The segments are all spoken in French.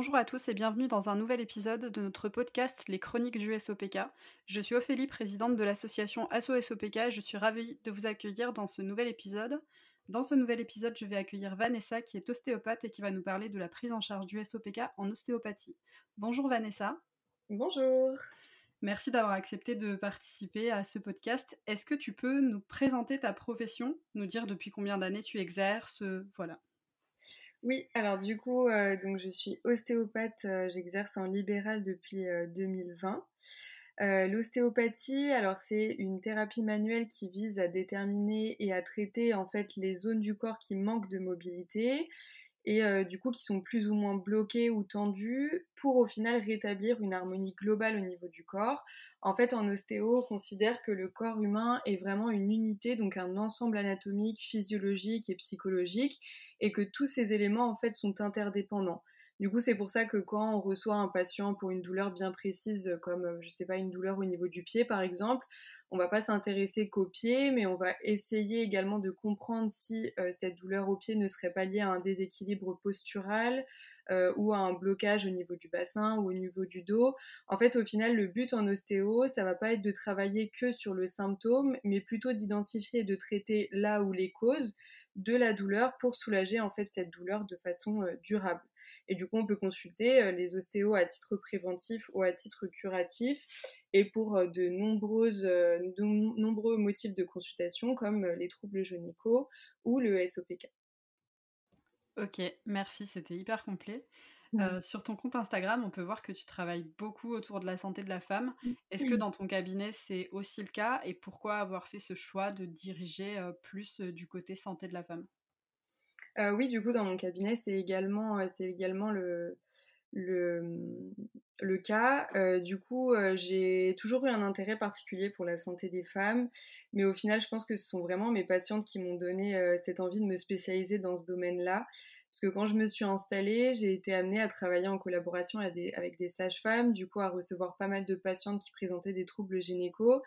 Bonjour à tous et bienvenue dans un nouvel épisode de notre podcast Les Chroniques du SOPK. Je suis Ophélie, présidente de l'association ASSO SOPK et je suis ravie de vous accueillir dans ce nouvel épisode. Dans ce nouvel épisode, je vais accueillir Vanessa qui est ostéopathe et qui va nous parler de la prise en charge du SOPK en ostéopathie. Bonjour Vanessa. Bonjour. Merci d'avoir accepté de participer à ce podcast. Est-ce que tu peux nous présenter ta profession, nous dire depuis combien d'années tu exerces, voilà. Oui, alors du coup, euh, donc je suis ostéopathe, euh, j'exerce en libéral depuis 2020. Euh, l'ostéopathie, alors c'est une thérapie manuelle qui vise à déterminer et à traiter en fait les zones du corps qui manquent de mobilité et du coup qui sont plus ou moins bloquées ou tendues pour au final rétablir une harmonie globale au niveau du corps. En fait, en ostéo, on considère que le corps humain est vraiment une unité, donc un ensemble anatomique, physiologique et psychologique et que tous ces éléments en fait sont interdépendants. Du coup, c'est pour ça que quand on reçoit un patient pour une douleur bien précise, comme euh, je sais pas une douleur au niveau du pied par exemple, on va pas s'intéresser qu'au pied, mais on va essayer également de comprendre si euh, cette douleur au pied ne serait pas liée à un déséquilibre postural euh, ou à un blocage au niveau du bassin ou au niveau du dos. En fait, au final, le but en ostéo, ça va pas être de travailler que sur le symptôme, mais plutôt d'identifier et de traiter là où les causes de la douleur pour soulager en fait cette douleur de façon euh, durable. Et du coup, on peut consulter euh, les ostéos à titre préventif ou à titre curatif et pour euh, de, nombreuses, nombreux motifs de consultation comme les troubles génicaux ou le SOPK. Ok, merci, c'était hyper complet. Sur ton compte Instagram, on peut voir que tu travailles beaucoup autour de la santé de la femme. Est-ce que dans ton cabinet, c'est aussi le cas? Et pourquoi avoir fait ce choix de diriger plus du côté santé de la femme? Oui, du coup, dans mon cabinet, c'est également, c'est également le, le, le cas. du coup, j'ai toujours eu un intérêt particulier pour la santé des femmes, mais au final, je pense que ce sont vraiment mes patientes qui m'ont donné cette envie de me spécialiser dans ce domaine-là. Parce que quand je me suis installée, j'ai été amenée à travailler en collaboration avec des sages-femmes, du coup à recevoir pas mal de patientes qui présentaient des troubles gynéco.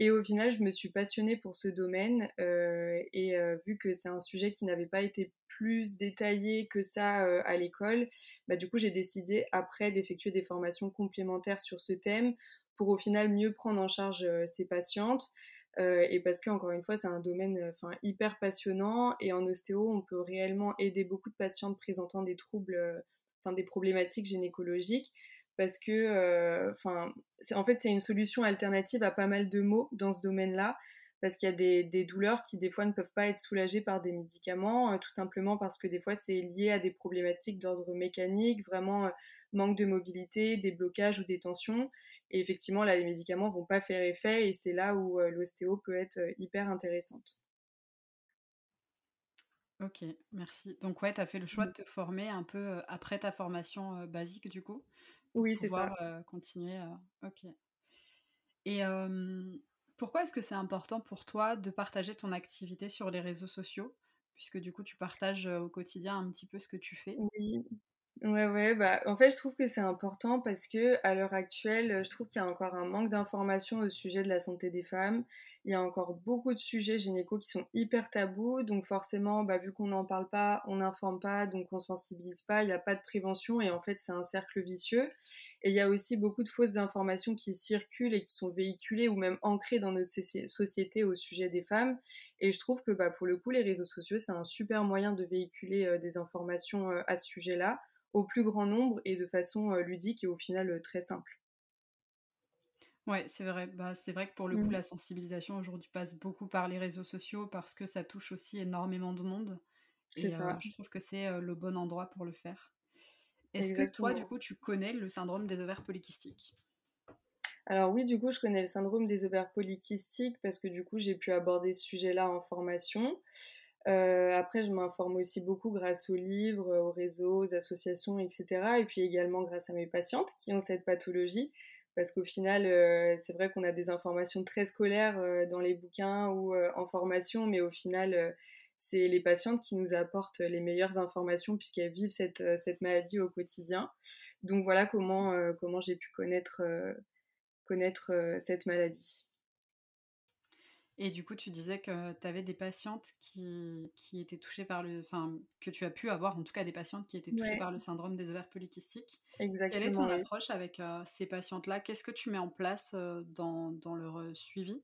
Et au final, je me suis passionnée pour ce domaine euh, et euh, vu que c'est un sujet qui n'avait pas été plus détaillé que ça euh, à l'école, bah, du coup j'ai décidé après d'effectuer des formations complémentaires sur ce thème pour au final mieux prendre en charge ces patientes. Euh, et parce que encore une fois c'est un domaine euh, hyper passionnant. Et en ostéo on peut réellement aider beaucoup de patientes présentant des troubles euh, enfin des problématiques gynécologiques. Parce que enfin en fait c'est une solution alternative à pas mal de maux dans ce domaine-là. Parce qu'il y a des, douleurs qui des fois ne peuvent pas être soulagées par des médicaments, tout simplement parce que des fois c'est lié à des problématiques d'ordre mécanique, vraiment manque de mobilité, des blocages ou des tensions. Et effectivement, là, les médicaments vont pas faire effet et c'est là où euh, l'ostéo peut être euh, hyper intéressante. Ok, merci. Donc ouais, tu as fait le choix de te former un peu euh, après ta formation basique du coup. Oui, c'est ça. continuer. Ok. Et pourquoi est-ce que c'est important pour toi de partager ton activité sur les réseaux sociaux? Puisque du coup, tu partages au quotidien un petit peu ce que tu fais. Oui, Ouais, ouais, bah, en fait, je trouve que c'est important parce que à l'heure actuelle, je trouve qu'il y a encore un manque d'informations au sujet de la santé des femmes. Il y a encore beaucoup de sujets gynéco qui sont hyper tabous, donc forcément, bah, vu qu'on n'en parle pas, on n'informe pas, donc on sensibilise pas, il n'y a pas de prévention et en fait, c'est un cercle vicieux. Et il y a aussi beaucoup de fausses informations qui circulent et qui sont véhiculées ou même ancrées dans notre société au sujet des femmes. Et je trouve que bah, pour le coup, les réseaux sociaux, c'est un super moyen de véhiculer euh, des informations euh, à ce sujet-là au plus grand nombre et de façon ludique et au final très simple. Ouais, c'est vrai. Bah, c'est vrai que pour le coup, mmh. la sensibilisation aujourd'hui passe beaucoup par les réseaux sociaux parce que ça touche aussi énormément de monde. Et ça. je trouve que c'est le bon endroit pour le faire. Est-ce que toi, du coup, tu connais le syndrome des ovaires polykystiques? Alors oui, du coup, je connais le syndrome des ovaires polykystiques parce que du coup, j'ai pu aborder ce sujet-là en formation. Euh, après, je m'informe aussi beaucoup grâce aux livres, aux réseaux, aux associations, etc. Et puis également grâce à mes patientes qui ont cette pathologie. Parce qu'au final, euh, c'est vrai qu'on a des informations très scolaires euh, dans les bouquins ou en formation, mais au final, c'est les patientes qui nous apportent les meilleures informations puisqu'elles vivent cette, maladie au quotidien. Donc voilà comment, j'ai pu connaître cette maladie. Et du coup, tu disais que tu avais des patientes qui, qui, étaient touchées par le. Enfin, que tu as pu avoir, en tout cas, des patientes qui étaient touchées par le syndrome des ovaires polykystiques. Exactement. Quelle est ton approche avec euh, ces patientes-là? Qu'est-ce que tu mets en place euh, dans, dans, leur euh, suivi?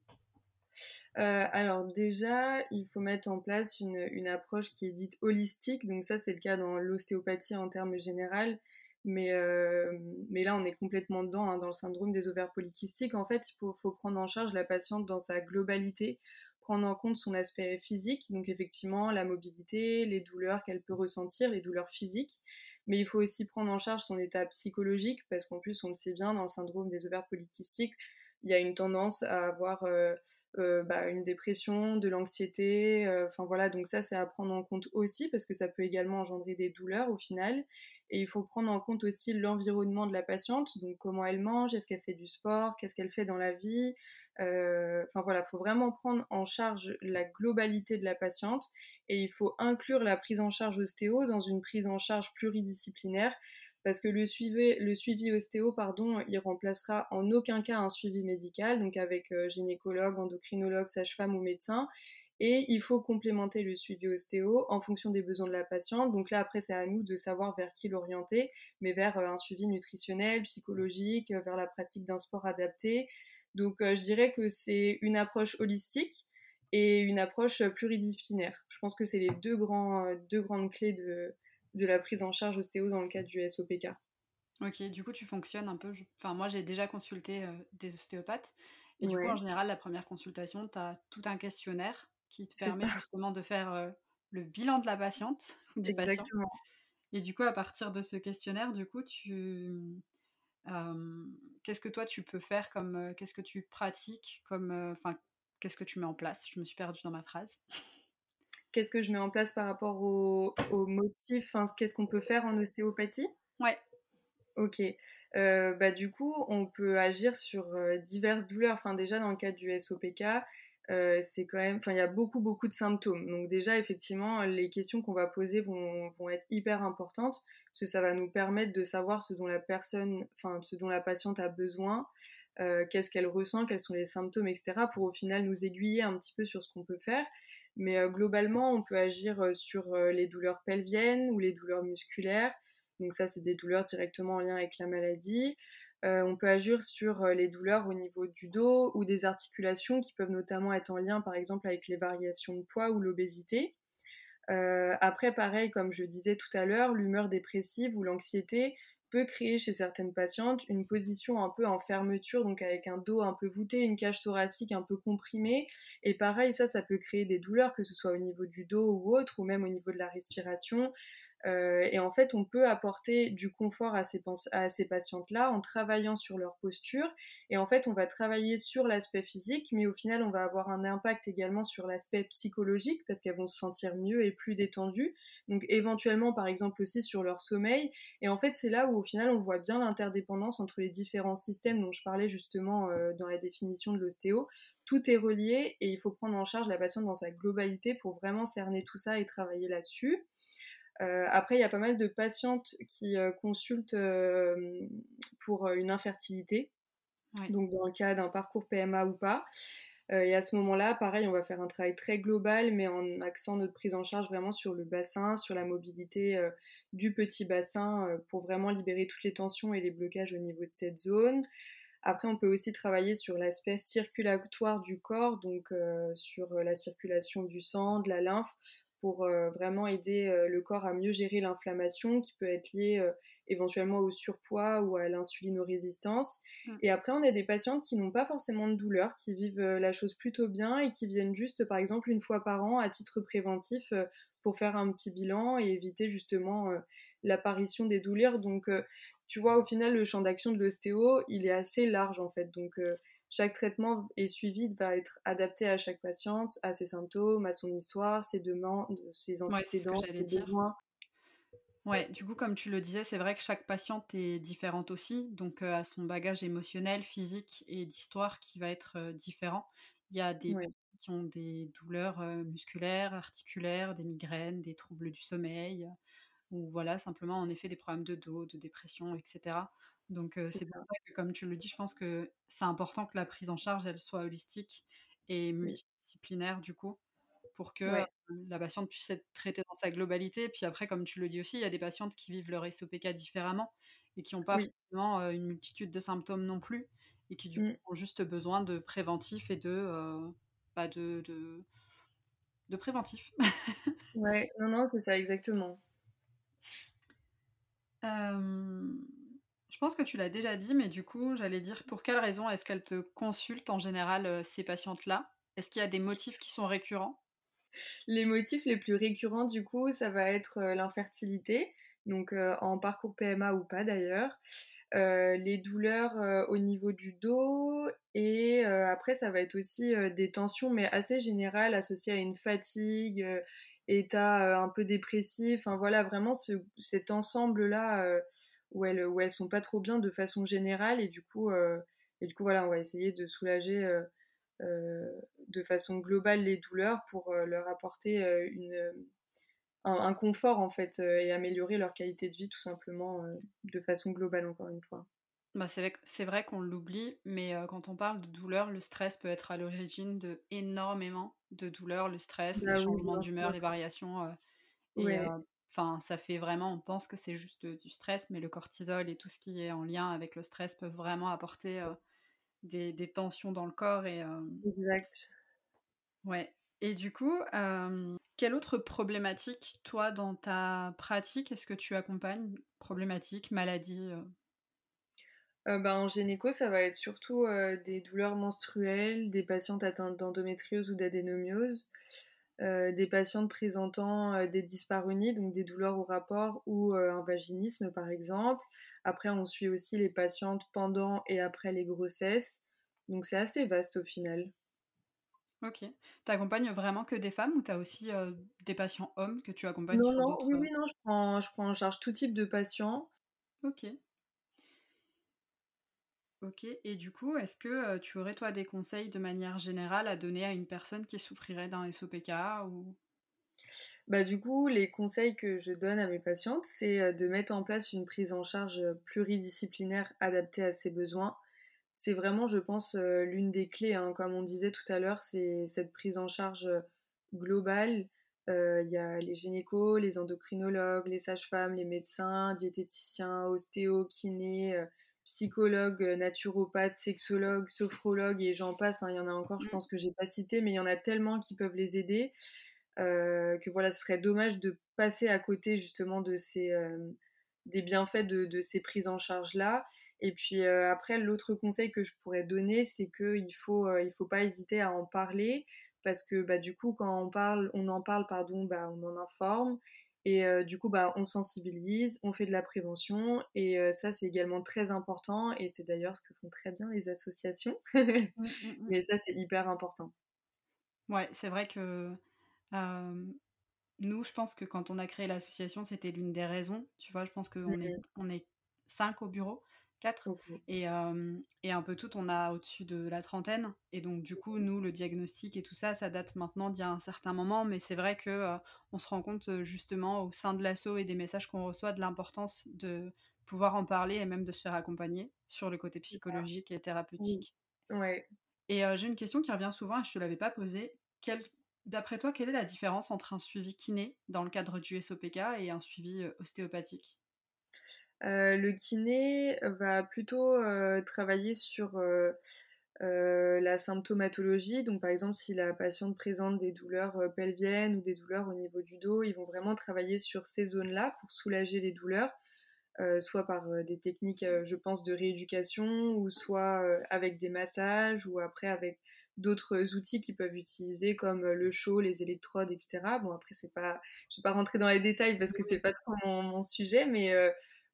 Alors déjà, il faut mettre en place une, une, approche qui est dite holistique. Donc ça, c'est le cas dans l'ostéopathie en termes général. Mais, mais là, on est complètement dedans, hein, dans le syndrome des ovaires polykystiques. En fait, il faut, faut, prendre en charge la patiente dans sa globalité, prendre en compte son aspect physique, donc effectivement la mobilité, les douleurs qu'elle peut ressentir, les douleurs physiques. Mais il faut aussi prendre en charge son état psychologique, parce qu'en plus, on le sait bien, dans le syndrome des ovaires polykystiques, il y a une tendance à avoir euh, euh, bah, une dépression, de l'anxiété. Enfin voilà, donc ça, c'est à prendre en compte aussi, parce que ça peut également engendrer des douleurs au final. Et il faut prendre en compte aussi l'environnement de la patiente, donc comment elle mange, est-ce qu'elle fait du sport, qu'est-ce qu'elle fait dans la vie. Euh, enfin voilà, il faut vraiment prendre en charge la globalité de la patiente et il faut inclure la prise en charge ostéo dans une prise en charge pluridisciplinaire parce que le suivi, le suivi ostéo, pardon, il remplacera en aucun cas un suivi médical, donc avec euh, gynécologue, endocrinologue, sage-femme ou médecin. Et il faut complémenter le suivi ostéo en fonction des besoins de la patiente. Donc là, après, c'est à nous de savoir vers qui l'orienter, mais vers euh, un suivi nutritionnel, psychologique, euh, vers la pratique d'un sport adapté. Donc euh, je dirais que c'est une approche holistique et une approche pluridisciplinaire. Je pense que c'est les deux, grands, deux grandes clés de, de la prise en charge ostéo dans le cadre du SOPK. Ok, du coup tu fonctionnes un peu. Enfin, moi j'ai déjà consulté des ostéopathes. Et du coup, en général, la première consultation, tu as tout un questionnaire qui te permet justement de faire le bilan de la patiente ou du patient. Et du coup, à partir de ce questionnaire, du coup, tu qu'est-ce que toi tu peux faire comme qu'est-ce que tu pratiques comme enfin qu'est-ce que tu mets en place? Je me suis perdue dans ma phrase. Qu'est-ce que je mets en place par rapport au, au motif? Qu'est-ce qu'on peut faire en ostéopathie? Ouais. Ok. bah, du coup, on peut agir sur diverses douleurs. Enfin, déjà, dans le cadre du SOPK, euh, c'est quand même, enfin, il y a beaucoup, beaucoup de symptômes. Donc déjà, effectivement, les questions qu'on va poser vont, vont, être hyper importantes parce que ça va nous permettre de savoir ce dont la personne, enfin, ce dont la patiente a besoin, euh, qu'est-ce qu'elle ressent, quels sont les symptômes, etc. pour au final nous aiguiller un petit peu sur ce qu'on peut faire. Mais euh, globalement, on peut agir sur les douleurs pelviennes ou les douleurs musculaires. Donc ça, c'est des douleurs directement en lien avec la maladie. Euh, on peut agir sur euh, les douleurs au niveau du dos ou des articulations qui peuvent notamment être en lien par exemple avec les variations de poids ou l'obésité. Euh, après, pareil, comme je disais tout à l'heure, l'humeur dépressive ou l'anxiété peut créer chez certaines patientes une position un peu en fermeture, donc avec un dos un peu voûté, une cage thoracique un peu comprimée. Et pareil, ça, ça peut créer des douleurs, que ce soit au niveau du dos ou autre, ou même au niveau de la respiration. Euh, et en fait, on peut apporter du confort à ces, patientes-là en travaillant sur leur posture. Et en fait, on va travailler sur l'aspect physique, mais au final, on va avoir un impact également sur l'aspect psychologique parce qu'elles vont se sentir mieux et plus détendues. Donc, éventuellement, par exemple, aussi sur leur sommeil. Et en fait, c'est là où au final, on voit bien l'interdépendance entre les différents systèmes dont je parlais justement euh, dans la définition de l'ostéo. Tout est relié et il faut prendre en charge la patiente dans sa globalité pour vraiment cerner tout ça et travailler là-dessus. Euh, après, il y a pas mal de patientes qui euh, consultent euh, pour une infertilité, donc dans le cas d'un parcours PMA ou pas. et à ce moment-là, pareil, on va faire un travail très global, mais en accent notre prise en charge vraiment sur le bassin, sur la mobilité du petit bassin, pour vraiment libérer toutes les tensions et les blocages au niveau de cette zone. Après, on peut aussi travailler sur l'aspect circulatoire du corps, donc sur la circulation du sang, de la lymphe, pour euh, vraiment aider euh, le corps à mieux gérer l'inflammation qui peut être liée euh, éventuellement au surpoids ou à l'insulinorésistance. Mmh. Et après, on a des patientes qui n'ont pas forcément de douleur, qui vivent la chose plutôt bien et qui viennent juste, par exemple, une fois par an à titre préventif pour faire un petit bilan et éviter justement l'apparition des douleurs. Donc, tu vois, au final, le champ d'action de l'ostéo, il est assez large en fait. Donc, chaque traitement est suivi va être adapté à chaque patiente, à ses symptômes, à son histoire, ses demandes, ses antécédents, ses besoins. Ouais, du coup, comme tu le disais, c'est vrai que chaque patiente est différente aussi, donc à son bagage émotionnel, physique et d'histoire qui va être différent. Il y a des qui ont des douleurs musculaires, articulaires, des migraines, des troubles du sommeil, ou voilà, simplement en effet des problèmes de dos, de dépression, etc. Donc c'est pour ça que, comme tu le dis, je pense que c'est important que la prise en charge, elle soit holistique et pluridisciplinaire du coup pour que la patiente puisse être traitée dans sa globalité. Puis après, comme tu le dis aussi, il y a des patientes qui vivent leur SOPK différemment et qui n'ont pas forcément une multitude de symptômes non plus et qui du coup mmh. ont juste besoin de préventif et de, bah de, de, de préventif. ouais, non, non, c'est ça, exactement. je pense que tu l'as déjà dit, mais du coup, j'allais dire pour quelle raison est-ce qu'elle te consulte en général ces patientes-là? Est-ce qu'il y a des motifs qui sont récurrents? Les motifs les plus récurrents, du coup, ça va être l'infertilité, donc en parcours PMA ou pas d'ailleurs. les douleurs au niveau du dos et après ça va être aussi des tensions mais assez générales associées à une fatigue, état un peu dépressif, enfin voilà vraiment cet ensemble là où elles où elles sont pas trop bien de façon générale et du coup et du coup voilà on va essayer de soulager de façon globale les douleurs pour leur apporter une un, confort en fait euh, et améliorer leur qualité de vie tout simplement euh, de façon globale encore une fois. Bah c'est vrai, vrai qu'on l'oublie, mais euh, quand on parle de douleur, le stress peut être à l'origine de énormément de douleurs, le stress, bah les changements d'humeur, les variations. et enfin, ça fait vraiment, on pense que c'est juste du stress, mais le cortisol et tout ce qui est en lien avec le stress peuvent vraiment apporter des, des, tensions dans le corps et. exact. Ouais. Et du coup, quelle autre problématique, toi, dans ta pratique, est-ce que tu accompagnes? Problématique, maladie bah, En gynéco, ça va être surtout des douleurs menstruelles, des patientes atteintes d'endométriose ou d'adénomiose, des patientes présentant des dyspareunies, donc des douleurs au rapport ou un vaginisme par exemple. Après, on suit aussi les patientes pendant et après les grossesses. Donc c'est assez vaste au final. Ok. Tu accompagnes vraiment que des femmes ou tu as aussi des patients hommes que tu accompagnes Non, non, oui, oui, non, je prends, je prends en charge tout type de patients. Ok. Ok, et du coup, est-ce que tu aurais toi des conseils de manière générale à donner à une personne qui souffrirait d'un SOPK ou... Bah, du coup, les conseils que je donne à mes patientes, c'est de mettre en place une prise en charge pluridisciplinaire adaptée à ses besoins c'est vraiment, je pense, l'une des clés. Hein. Comme on disait tout à l'heure, c'est cette prise en charge globale. Il y a les gynécos, les endocrinologues, les sages-femmes, les médecins, diététiciens, ostéo, kinés, psychologues, naturopathes, sexologues, sophrologues et j'en passe. Hein. Il y en a encore, je mmh. pense que j'ai pas cité, mais il y en a tellement qui peuvent les aider que voilà, ce serait dommage de passer à côté justement de ces des bienfaits de, de ces prises en charge là. Et puis euh, après, l'autre conseil que je pourrais donner, c'est qu'il faut, euh, il faut pas hésiter à en parler parce que bah, du coup, quand on parle, on en parle, pardon, bah, on en informe. Et euh, du coup, bah, on sensibilise, on fait de la prévention. Et ça, c'est également très important. Et c'est d'ailleurs ce que font très bien les associations. Mmh, mmh, mmh. Mais ça, c'est hyper important. Ouais, c'est vrai que nous, je pense que quand on a créé l'association, c'était l'une des raisons. Tu vois, je pense qu'on est, on est cinq au bureau. 4. Et, et, un peu tout, on a au-dessus de la trentaine. Et donc, du coup, nous, le diagnostic et tout ça, ça date maintenant d'il y a un certain moment. Mais c'est vrai que on se rend compte justement au sein de l'assaut et des messages qu'on reçoit de l'importance de pouvoir en parler et même de se faire accompagner sur le côté psychologique et thérapeutique. Ouais. Et j'ai une question qui revient souvent et je ne te l'avais pas posée. D'après toi, quelle est la différence entre un suivi kiné dans le cadre du SOPK et un suivi ostéopathique? Le kiné va plutôt travailler sur la symptomatologie. Donc, par exemple, si la patiente présente des douleurs pelviennes ou des douleurs au niveau du dos, ils vont vraiment travailler sur ces zones-là pour soulager les douleurs, soit par des techniques, je pense, de rééducation, ou soit avec des massages, ou après avec d'autres outils qu'ils peuvent utiliser comme le chaud, les électrodes, etc. Bon, après, c'est pas, je vais pas rentrer dans les détails parce que c'est pas trop mon, mon sujet, mais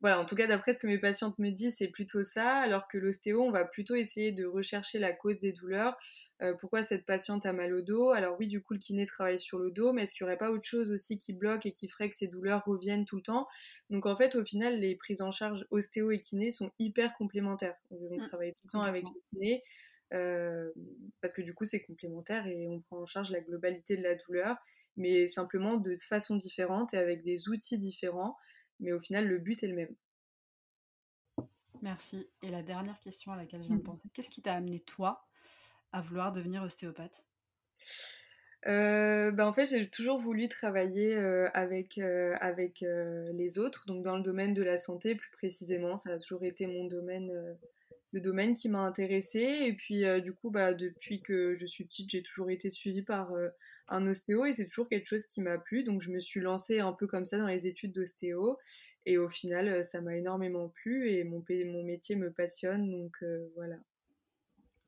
voilà, en tout cas, d'après ce que mes patientes me disent, c'est plutôt ça, alors que l'ostéo, on va plutôt essayer de rechercher la cause des douleurs. Euh, pourquoi cette patiente a mal au dos Alors oui, du coup, le kiné travaille sur le dos, mais est-ce qu'il n'y aurait pas autre chose aussi qui bloque et qui ferait que ces douleurs reviennent tout le temps? Donc en fait, au final, les prises en charge ostéo et kiné sont hyper complémentaires. On mmh, travailler tout le temps avec le kiné. Euh, parce que du coup c'est complémentaire et on prend en charge la globalité de la douleur, mais simplement de façon différente et avec des outils différents mais au final, le but est le même. Merci. Et la dernière question à laquelle je viens de mmh. penser, qu'est-ce qui t'a amené, toi, à vouloir devenir ostéopathe? Bah, en fait, j'ai toujours voulu travailler avec, avec les autres, donc dans le domaine de la santé plus précisément. Ça a toujours été mon domaine, le domaine qui m'a intéressée. Et puis, du coup, bah, depuis que je suis petite, j'ai toujours été suivie par un ostéo et c'est toujours quelque chose qui m'a plu. Donc, je me suis lancée un peu comme ça dans les études d'ostéo. Et au final, ça m'a énormément plu et mon, mon métier me passionne. Donc, voilà.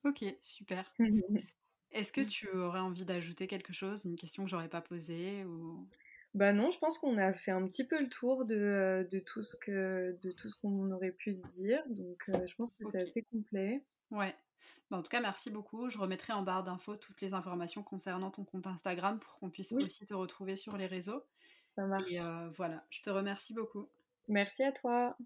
Ok, super. Est-ce que tu aurais envie d'ajouter quelque chose, une question que j'aurais pas posée ou... Bah non, je pense qu'on a fait un petit peu le tour de, de tout ce que de tout ce qu'on aurait pu se dire, donc je pense que c'est assez complet. Ouais. Bah, en tout cas, merci beaucoup. Je remettrai en barre d'infos toutes les informations concernant ton compte Instagram pour qu'on puisse aussi te retrouver sur les réseaux. Ça marche. Et voilà, je te remercie beaucoup. Merci à toi.